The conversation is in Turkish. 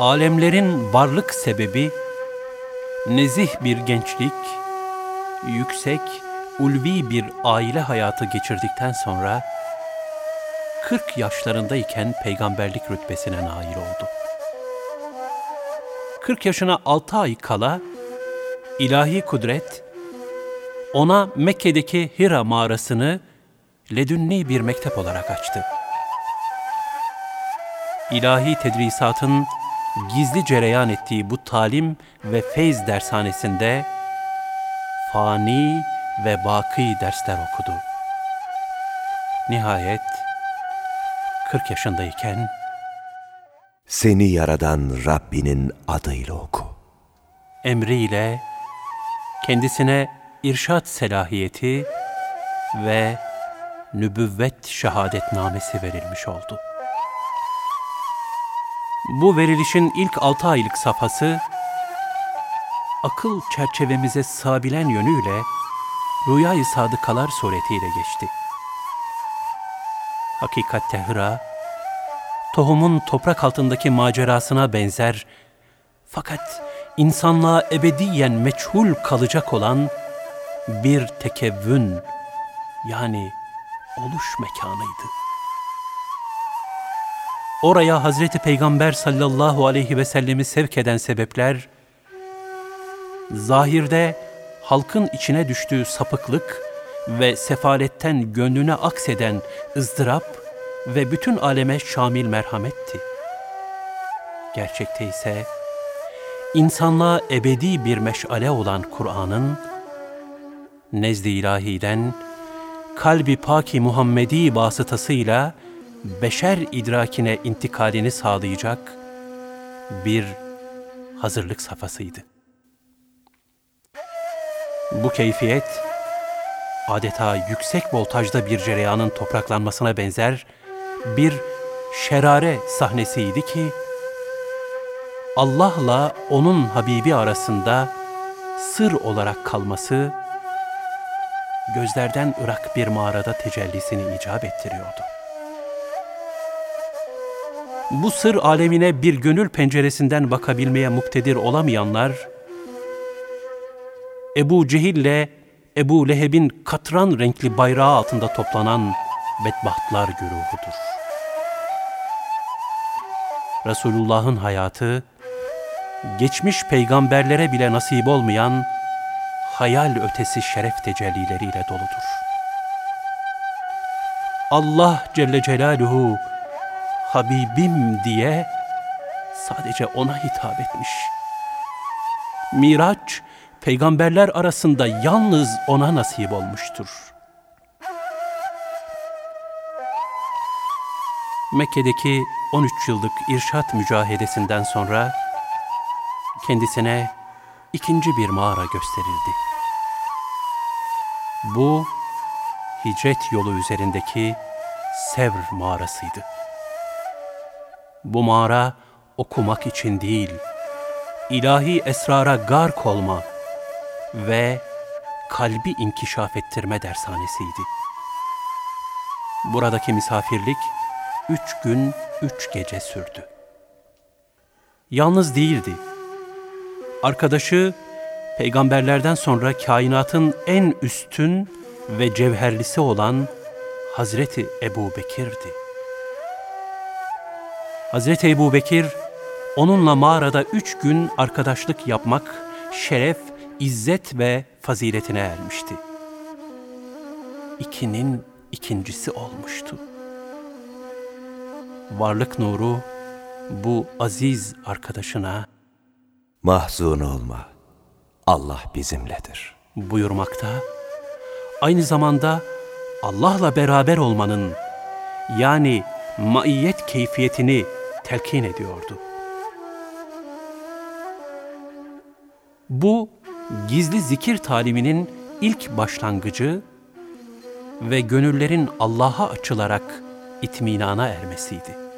alemlerin varlık sebebi, nezih bir gençlik, yüksek, ulvi bir aile hayatı geçirdikten sonra, 40 yaşlarındayken peygamberlik rütbesine nail oldu. 40 yaşına 6 ay kala, ilahi kudret, ona Mekke'deki Hira mağarasını ledünni bir mektep olarak açtı. İlahi tedrisatın gizli cereyan ettiği bu talim ve feyz dershanesinde fani ve baki dersler okudu. Nihayet 40 yaşındayken Seni yaradan Rabbinin adıyla oku. emriyle kendisine irşat selahiyeti ve nübüvvet şehadetnamesi verilmiş oldu. Bu verilişin ilk altı aylık safhası, akıl çerçevemize sabilen yönüyle Rüya-i Sadıkalar suretiyle geçti. Hakikat tehra, tohumun toprak altındaki macerasına benzer fakat insanlığa ebediyen meçhul kalacak olan bir tekevvün yani oluş mekanıydı. Oraya Hazreti Peygamber sallallahu aleyhi ve sellemi sevk eden sebepler, zahirde halkın içine düştüğü sapıklık ve sefaletten gönlüne akseden ızdırap ve bütün aleme şamil merhametti. Gerçekte ise insanlığa ebedi bir meşale olan Kur'an'ın nezd-i ilahiden kalbi paki Muhammedi vasıtasıyla beşer idrakine intikalini sağlayacak bir hazırlık safhasıydı. Bu keyfiyet adeta yüksek voltajda bir cereyanın topraklanmasına benzer bir şerare sahnesiydi ki Allah'la onun Habibi arasında sır olarak kalması gözlerden ırak bir mağarada tecellisini icap ettiriyordu. Bu sır alemine bir gönül penceresinden bakabilmeye muktedir olamayanlar, Ebu Cehil'le Ebu Leheb'in katran renkli bayrağı altında toplanan bedbahtlar güruhudur. Resulullah'ın hayatı, geçmiş peygamberlere bile nasip olmayan hayal ötesi şeref tecellileriyle doludur. Allah Celle Celaluhu Habibim diye sadece ona hitap etmiş. Miraç, peygamberler arasında yalnız ona nasip olmuştur. Mekke'deki 13 yıllık irşat mücahedesinden sonra kendisine ikinci bir mağara gösterildi. Bu hicret yolu üzerindeki Sevr mağarasıydı. Bu mağara okumak için değil, ilahi esrara gark olma ve kalbi inkişaf ettirme dershanesiydi. Buradaki misafirlik üç gün, üç gece sürdü. Yalnız değildi. Arkadaşı, peygamberlerden sonra kainatın en üstün ve cevherlisi olan Hazreti Ebu Bekir'di. Hazreti Ebu Bekir, onunla mağarada üç gün arkadaşlık yapmak, şeref, izzet ve faziletine ermişti. İkinin ikincisi olmuştu. Varlık nuru bu aziz arkadaşına Mahzun olma. Allah bizimledir. buyurmakta, aynı zamanda Allah'la beraber olmanın yani maiyet keyfiyetini telkin ediyordu. Bu gizli zikir taliminin ilk başlangıcı ve gönüllerin Allah'a açılarak itminana ermesiydi.